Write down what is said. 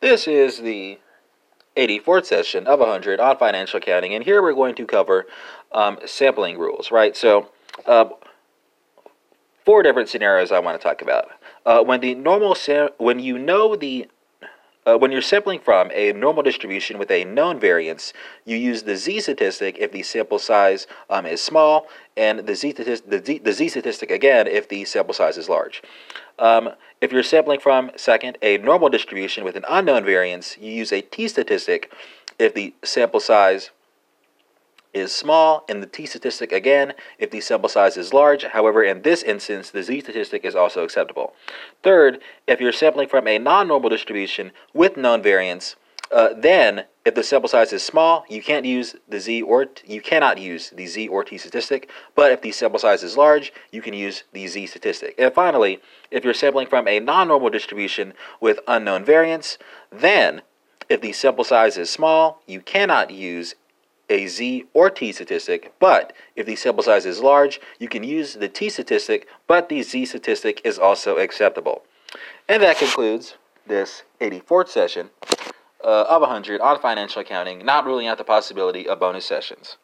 This is the 84th session of 100 on financial accounting, and here we're going to cover um, sampling rules, right? So, uh, four different scenarios I want to talk about. Uh, when the normal sam- when you know the uh, when you're sampling from a normal distribution with a known variance, you use the z statistic if the sample size um, is small, and the z, the, z, the z statistic again if the sample size is large. Um, if you're sampling from, second, a normal distribution with an unknown variance, you use a t statistic if the sample size is small, and the t statistic again if the sample size is large. However, in this instance, the z statistic is also acceptable. Third, if you're sampling from a non normal distribution with known variance, uh, then if the sample size is small, you can't use the z or t- you cannot use the z or t statistic. But if the sample size is large, you can use the z statistic. And finally, if you're sampling from a non normal distribution with unknown variance, then if the sample size is small, you cannot use a z or t statistic, but if the sample size is large, you can use the t statistic, but the z statistic is also acceptable. And that concludes this 84th session uh, of 100 on financial accounting, not ruling out the possibility of bonus sessions.